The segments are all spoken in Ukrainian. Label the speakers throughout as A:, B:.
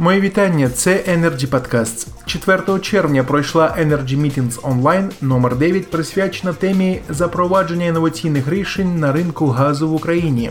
A: Мої вітання. Це Energy Podcasts. 4 червня пройшла Energy Meetings Online номер 9 присвячена темі запровадження інноваційних рішень на ринку газу в Україні.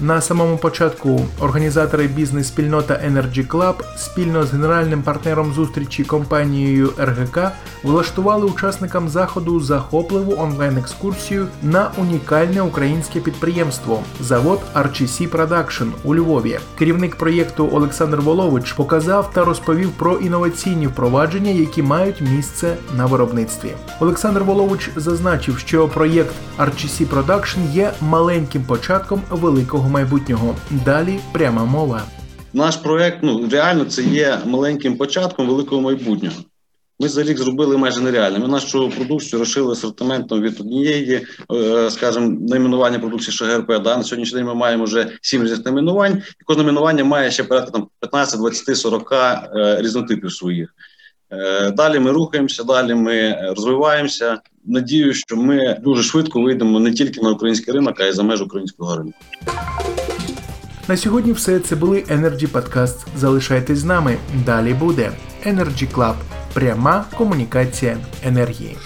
A: На самому початку організатори бізнес-спільнота Energy Club спільно з генеральним партнером зустрічі компанією РГК влаштували учасникам заходу захопливу онлайн-екскурсію на унікальне українське підприємство завод RCC Production у Львові. Керівник проєкту Олександр Волович показав та розповів про інноваційні впровадження, які мають місце на виробництві. Олександр Волович зазначив, що проєкт RCC Production є маленьким початком великого майбутнього. Далі пряма мова.
B: Наш проект ну реально це є маленьким початком великого майбутнього. Ми за рік зробили майже нереально. Ми нашу продукцію розшили асортиментом від однієї, е, скажімо, найменування продукції ШГРП. Да? На сьогоднішній день ми маємо вже сім різних найменувань, і кожне найменування має ще порядка там 15, 20, 40 різнотипів своїх. Е, далі ми рухаємося, далі ми розвиваємося. Надію, що ми дуже швидко вийдемо не тільки на український ринок, а й за межі українського ринку.
A: На сьогодні все це були Energy Podcast. Залишайтесь з нами. Далі буде Energy Club. Пряма комунікація енергії.